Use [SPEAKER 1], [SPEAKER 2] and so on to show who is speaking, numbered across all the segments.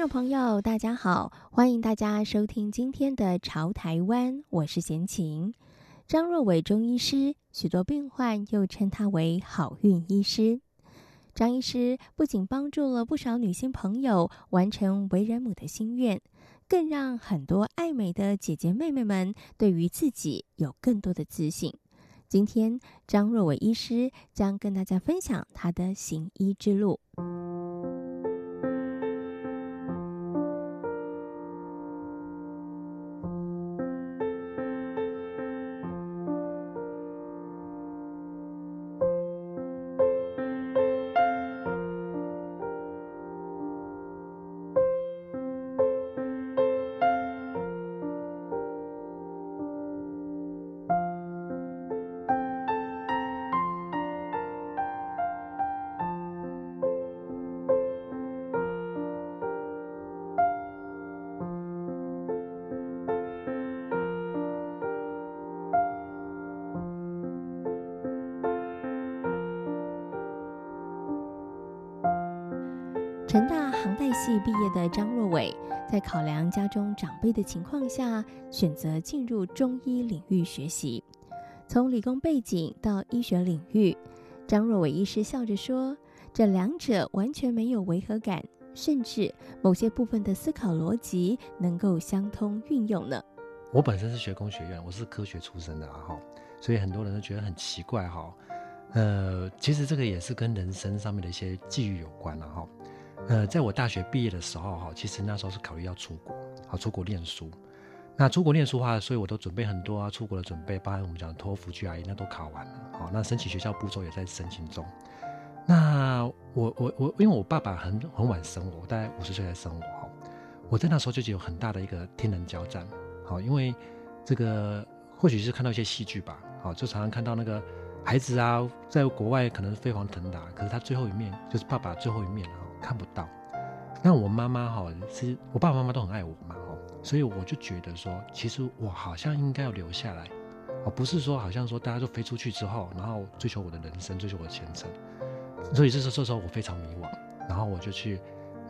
[SPEAKER 1] 众朋友，大家好，欢迎大家收听今天的《潮台湾》，我是贤琴。张若伟中医师，许多病患又称他为“好运医师”。张医师不仅帮助了不少女性朋友完成为人母的心愿，更让很多爱美的姐姐妹妹们对于自己有更多的自信。今天，张若伟医师将跟大家分享他的行医之路。成大航太系毕业的张若伟，在考量家中长辈的情况下，选择进入中医领域学习。从理工背景到医学领域，张若伟医师笑着说：“这两者完全没有违和感，甚至某些部分的思考逻辑能够相通运用呢。”
[SPEAKER 2] 我本身是学工学院，我是科学出身的哈，所以很多人都觉得很奇怪哈。呃，其实这个也是跟人生上面的一些际遇有关了哈。呃，在我大学毕业的时候，哈，其实那时候是考虑要出国，好出国念书。那出国念书的话，所以我都准备很多啊，出国的准备，包含我们讲的托福、GRE，那都考完了。好，那申请学校步骤也在申请中。那我我我，因为我爸爸很很晚生我，我大概五十岁才生我，哈，我在那时候就有很大的一个天人交战。好，因为这个或许是看到一些戏剧吧，好，就常常看到那个孩子啊，在国外可能飞黄腾达，可是他最后一面就是爸爸最后一面啊。看不到，那我妈妈哈，其实我爸爸妈妈都很爱我嘛哈，所以我就觉得说，其实我好像应该要留下来，而不是说好像说大家都飞出去之后，然后追求我的人生，追求我的前程。所以这时候这时候我非常迷惘，然后我就去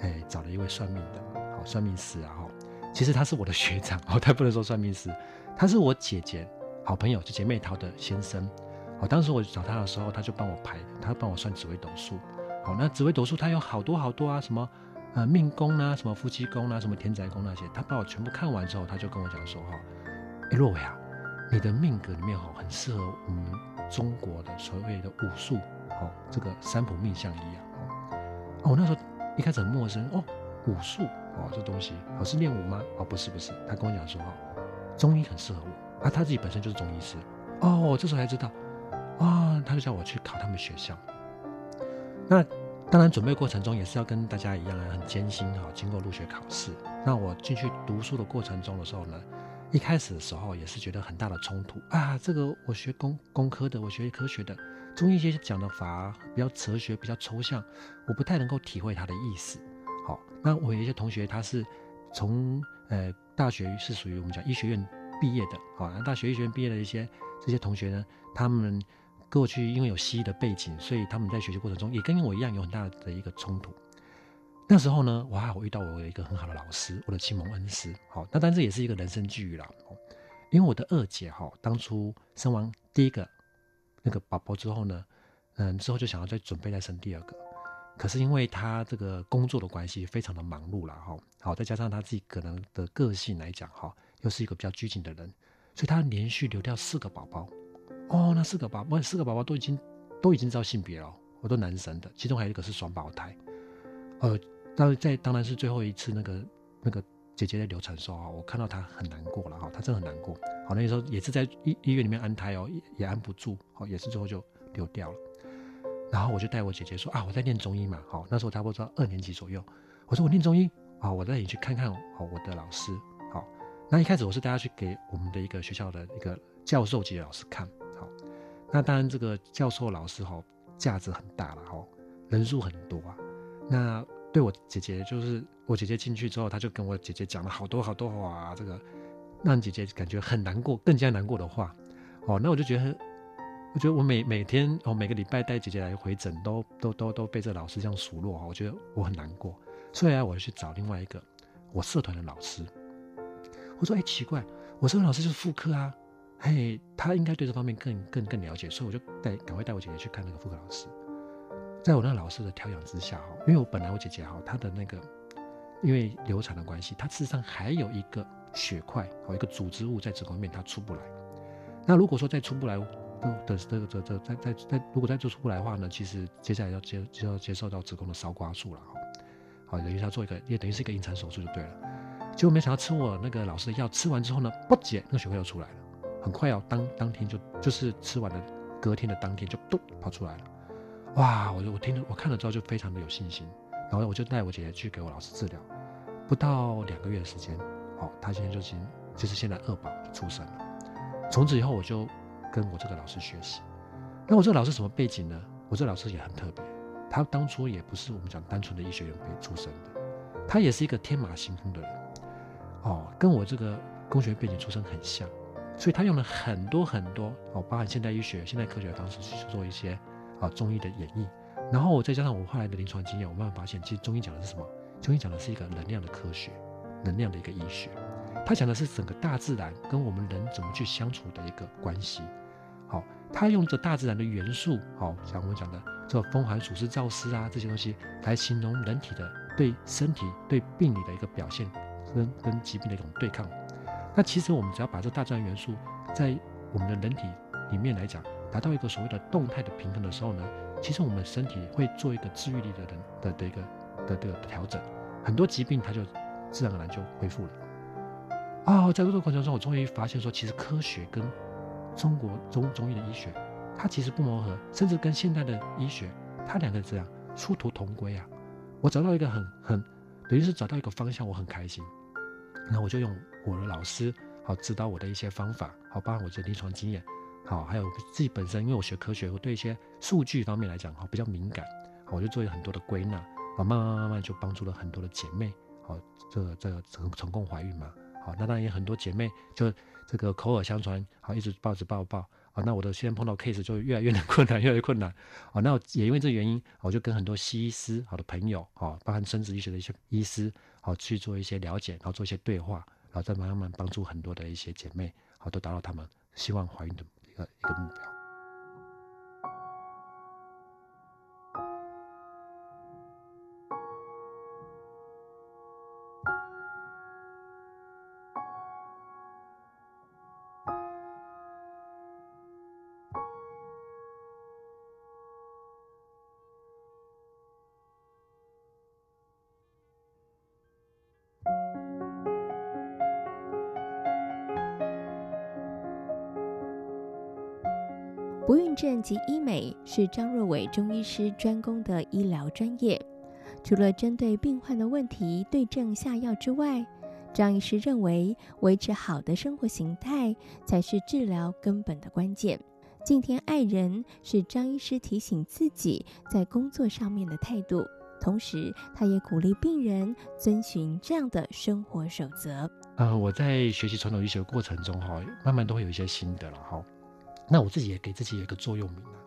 [SPEAKER 2] 哎找了一位算命的，好算命师啊哈，其实他是我的学长哦，他不能说算命师，他是我姐姐好朋友，就姐妹淘的先生。哦，当时我找他的时候，他就帮我排，他帮我算紫微斗数。那紫微斗数它有好多好多啊，什么呃命宫啊，什么夫妻宫啊，什么田宅宫那些，他把我全部看完之后，他就跟我讲说哈，哎若玮啊，你的命格里面哈很适合我们中国的所谓的武术，哦，这个三卜命相一样哦。哦，我那时候一开始很陌生哦，武术哦这东西，哦是练武吗？哦不是不是，他跟我讲说哈，中医很适合我啊，他自己本身就是中医师哦，我这时候才知道啊，他就叫我去考他们学校。那当然，准备过程中也是要跟大家一样很艰辛哈。经过入学考试，那我进去读书的过程中的时候呢，一开始的时候也是觉得很大的冲突啊。这个我学工工科的，我学科学的，中医些讲的法比较哲学，比较抽象，我不太能够体会它的意思。好，那我有一些同学他是从呃大学是属于我们讲医学院毕业的，好，那大学医学院毕业的一些这些同学呢，他们。过去因为有西医的背景，所以他们在学习过程中也跟我一样有很大的一个冲突。那时候呢，我还好遇到我有一个很好的老师，我的启蒙恩师。好，那但这也是一个人生际遇啦。因为我的二姐哈，当初生完第一个那个宝宝之后呢，嗯，之后就想要再准备再生第二个，可是因为她这个工作的关系，非常的忙碌了哈。好，再加上她自己可能的个性来讲哈，又是一个比较拘谨的人，所以她连续流掉四个宝宝。哦，那四个宝宝，四个宝宝都已经都已经知道性别了，我都男生的，其中还有一个是双胞胎。呃，当在当然是最后一次那个那个姐姐的流产的时候，我看到她很难过了哈，她真的很难过。好，那时候也是在医医院里面安胎哦，也也安不住，好，也是最后就流掉了。然后我就带我姐姐说啊，我在念中医嘛，好，那时候差不多二年级左右，我说我念中医啊，我带你去看看好我的老师。好，那一开始我是带她去给我们的一个学校的一个教授级的老师看。那当然这个教授老师哈价值很大了哈，人数很多啊。那对我姐姐，就是我姐姐进去之后，她就跟我姐姐讲了好多好多话，这个让姐姐感觉很难过，更加难过的话。哦，那我就觉得，我觉得我每每天哦，每个礼拜带姐姐来回诊，都都都都被这老师这样数落，我觉得我很难过。所以啊，我就去找另外一个我社团的老师。我说：“哎，奇怪，我社团老师就是妇科啊，嘿，他应该对这方面更更更了解。”所以我就带赶快带我姐姐去看那个妇科老师。在我那老师的调养之下，哈，因为我本来我姐姐哈，她的那个因为流产的关系，她事实上还有一个血块和一个组织物在子宫里面，她出不来。那如果说再出不来的这个这这再再再如果再做出不来的话呢，其实接下来要接就要接受到子宫的烧刮术了。好，等于他做一个，也等于是一个引产手术就对了。结果没想到吃我那个老师的药，吃完之后呢，不解，那个血块又出来了，很快哦，当当天就就是吃完的隔天的当天就咚跑出来了。哇！我就我听了我看了之后就非常的有信心，然后我就带我姐姐去给我老师治疗，不到两个月的时间，哦，她现在就已经就是现在二宝出生了。从此以后我就跟我这个老师学习。那我这个老师什么背景呢？我这老师也很特别。他当初也不是我们讲单纯的医学院毕业出身的，他也是一个天马行空的人，哦，跟我这个工学背景出身很像，所以他用了很多很多哦，包含现代医学、现代科学的方式去做一些啊中医的演绎，然后我再加上我后来的临床经验，我慢慢发现，其实中医讲的是什么？中医讲的是一个能量的科学，能量的一个医学，他讲的是整个大自然跟我们人怎么去相处的一个关系。好，他用着大自然的元素，好，像我们讲的这风寒暑湿燥湿啊这些东西，来形容人体的对身体对病理的一个表现，跟跟疾病的一种对抗。那其实我们只要把这大自然元素在我们的人体里面来讲，达到一个所谓的动态的平衡的时候呢，其实我们身体会做一个治愈力的人的的一个的的调整，很多疾病它就自然而然就恢复了。啊、哦，在这个过程中，我终于发现说，其实科学跟中国中中医的医学，它其实不谋合，甚至跟现代的医学，它两个这样殊途同归啊！我找到一个很很，等于是找到一个方向，我很开心。那我就用我的老师好指导我的一些方法，好包含我的临床经验，好还有自己本身，因为我学科学，我对一些数据方面来讲，好比较敏感，好我就做了很多的归纳，好慢慢慢慢就帮助了很多的姐妹，好这这个成成功怀孕嘛，好那当然也很多姐妹就。这个口耳相传，好，一直抱着抱抱啊，那我的现在碰到 case 就越来越困难，越来越困难啊。那也因为这个原因，我就跟很多西医师好的朋友啊，包含生殖医学的一些医师，好去做一些了解，然后做一些对话，然后再慢慢帮助很多的一些姐妹，好都达到她们希望怀孕的一个一个目标。
[SPEAKER 1] 不孕症及医美是张若伟中医师专攻的医疗专业。除了针对病患的问题对症下药之外，张医师认为维持好的生活形态才是治疗根本的关键。敬天爱人是张医师提醒自己在工作上面的态度，同时他也鼓励病人遵循这样的生活守则。
[SPEAKER 2] 呃，我在学习传统医学的过程中，哈，慢慢都会有一些心得了，哈。那我自己也给自己有一个座右铭啊，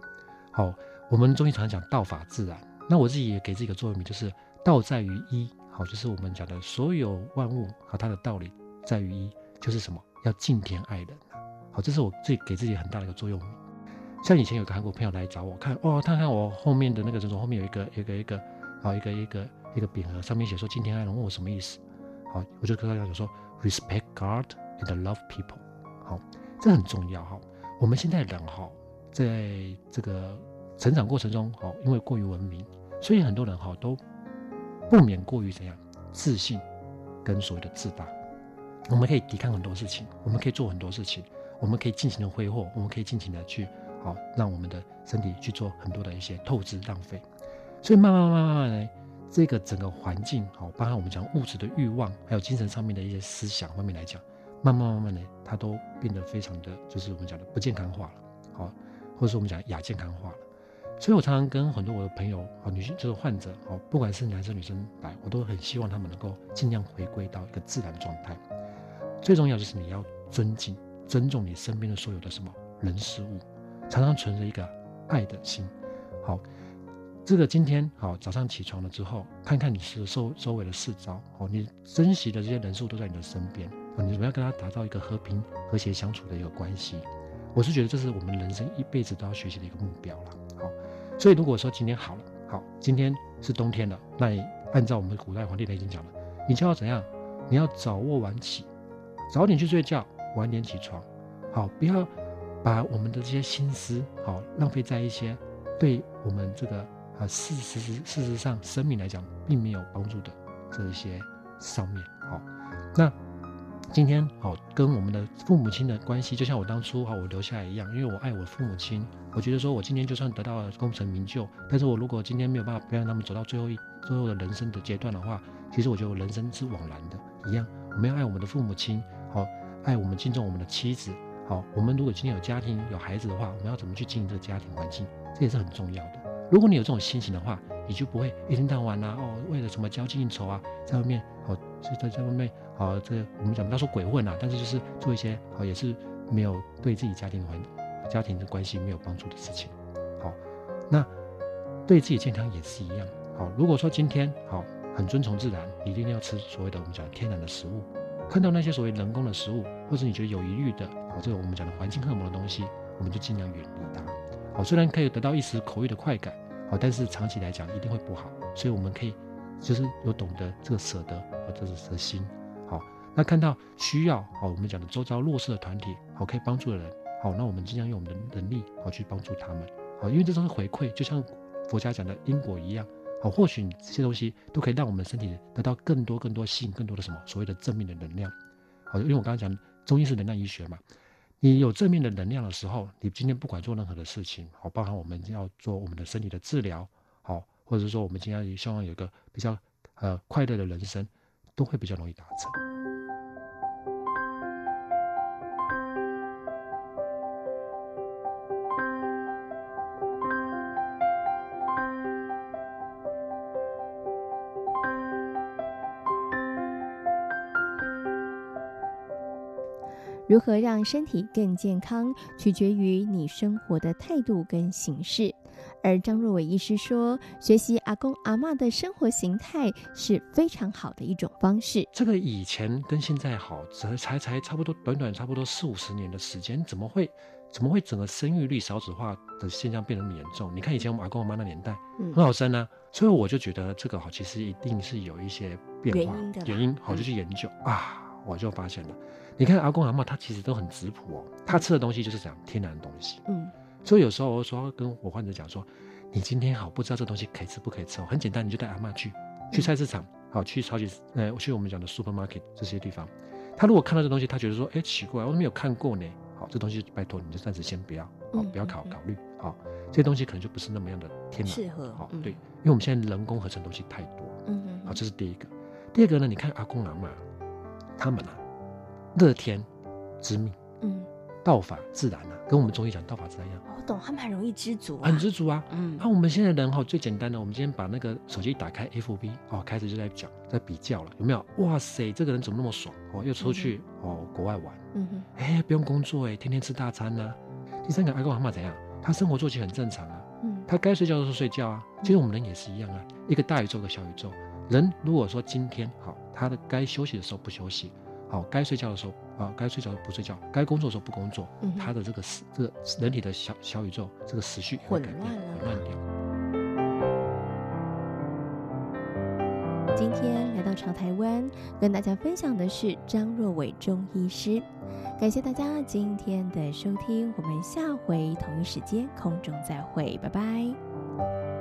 [SPEAKER 2] 好，我们中医常常讲道法自然，那我自己也给自己一个座右铭，就是道在于一，好，就是我们讲的所有万物和它的道理在于一，就是什么？要敬天爱人，好，这是我自己给自己很大的一个座右铭。像以前有个韩国朋友来找我看，哦，他看我后面的那个诊所后面有一个一个一个，好，一个一个一个匾额，上面写说敬天爱人，问我什么意思？好，我就跟他讲说，respect God and love people，好，这很重要哈。我们现在人哈，在这个成长过程中哈，因为过于文明，所以很多人哈都不免过于怎样自信跟所谓的自大。我们可以抵抗很多事情，我们可以做很多事情，我们可以尽情的挥霍，我们可以尽情的去好让我们的身体去做很多的一些透支浪费。所以慢慢慢慢慢慢，这个整个环境好，包含我们讲物质的欲望，还有精神上面的一些思想方面来讲，慢慢慢慢的，它都变得非常的，就是我们讲的不健康化了，好，或者说我们讲亚健康化了。所以我常常跟很多我的朋友，好，女性就是患者，好，不管是男生女生来，我都很希望他们能够尽量回归到一个自然状态。最重要就是你要尊敬、尊重你身边的所有的什么人事物，常常存着一个爱的心，好。这个今天好，早上起床了之后，看看你是周周围的四周，哦，你珍惜的这些人数都在你的身边，你怎么样跟他打造一个和平和谐相处的一个关系？我是觉得这是我们人生一辈子都要学习的一个目标了。好，所以如果说今天好了，好，今天是冬天了，那你按照我们古代皇帝内经讲的，你就要怎样？你要早卧晚起，早点去睡觉，晚点起床，好，不要把我们的这些心思好浪费在一些对我们这个。啊，事实事实上，生命来讲并没有帮助的这一些上面，好，那今天好跟我们的父母亲的关系，就像我当初好我留下来一样，因为我爱我父母亲，我觉得说我今天就算得到了功成名就，但是我如果今天没有办法陪伴他们走到最后一最后的人生的阶段的话，其实我觉得人生是枉然的一样。我们要爱我们的父母亲，好，爱我们敬重我们的妻子，好，我们如果今天有家庭有孩子的话，我们要怎么去经营这个家庭环境，这也是很重要的。如果你有这种心情的话，你就不会一天到晚呐、啊，哦，为了什么交际应酬啊，在外面哦，所以在在外面好，这、我们讲不要说鬼混、啊，但是就是做一些好，也是没有对自己家庭环家庭的关系没有帮助的事情。好，那对自己健康也是一样。好，如果说今天好很遵从自然，一定要吃所谓的我们讲天然的食物，看到那些所谓人工的食物，或者你觉得有疑虑的，好，这个我们讲的环境荷尔的东西，我们就尽量远离它。好，虽然可以得到一时口欲的快感。好但是长期来讲一定会不好，所以我们可以就是有懂得这个舍得和这是核心。好，那看到需要好，我们讲的周遭弱势的团体好，可以帮助的人好，那我们尽量用我们的能力好去帮助他们。好，因为这都是回馈，就像佛家讲的因果一样。好，或许这些东西都可以让我们的身体得到更多更多吸引更多的什么所谓的正面的能量。好，因为我刚刚讲中医是能量医学嘛。你有正面的能量的时候，你今天不管做任何的事情，好，包含我们要做我们的身体的治疗，好，或者是说我们今天希望有一个比较呃快乐的人生，都会比较容易达成。
[SPEAKER 1] 如何让身体更健康，取决于你生活的态度跟形式。而张若伟医师说，学习阿公阿嬷的生活形态是非常好的一种方式。
[SPEAKER 2] 这个以前跟现在好，才才才差不多短短差不多四五十年的时间，怎么会怎么会整个生育率少子化的现象变得那么严重？你看以前我们阿公阿妈那年代，嗯，很好生啊，所以我就觉得这个好，其实一定是有一些变化
[SPEAKER 1] 原因的
[SPEAKER 2] 原因，好就去研究、嗯、啊，我就发现了。你看阿公阿嬷，他其实都很质朴哦。他吃的东西就是讲天然的东西。嗯，所以有时候我说跟我患者讲说，你今天好不知道这东西可以吃不可以吃哦，很简单，你就带阿嬷去，去菜市场，好去超级呃，去我们讲的 supermarket 这些地方。他如果看到这东西，他觉得说，哎，奇怪，我都没有看过呢。好，这东西拜托你就暂时先不要，好，不要考考虑。好，这些东西可能就不是那么样的天然。适合。好，对，因为我们现在人工合成东西太多。嗯嗯。好，这是第一个。第二个呢，你看阿公阿嬷，他们啊。乐天知命，嗯，道法自然啊，跟我们中医讲道法自然一样。
[SPEAKER 1] 我懂，他们很容易知足，
[SPEAKER 2] 很知足啊。嗯，那、啊、我们现在人哈最简单的，我们今天把那个手机打开，FB 哦，开始就在讲，在比较了，有没有？哇塞，这个人怎么那么爽哦？又出去、嗯、哦，国外玩，嗯哼，哎，不用工作哎，天天吃大餐呢、啊。第三个，阿公阿嬷怎样？他生活作息很正常啊，嗯，他该睡觉的时候睡觉啊。其实我们人也是一样啊，一个大宇宙，一个小宇宙。人如果说今天好，他的该休息的时候不休息。好，该睡觉的时候啊，该睡觉不睡觉，该工作的时候不工作，嗯、他的这个时，这个人体的小小宇宙，这个时序会改变，混乱了。
[SPEAKER 1] 今天来到潮台湾，跟大家分享的是张若伟中医师，感谢大家今天的收听，我们下回同一时间空中再会，拜拜。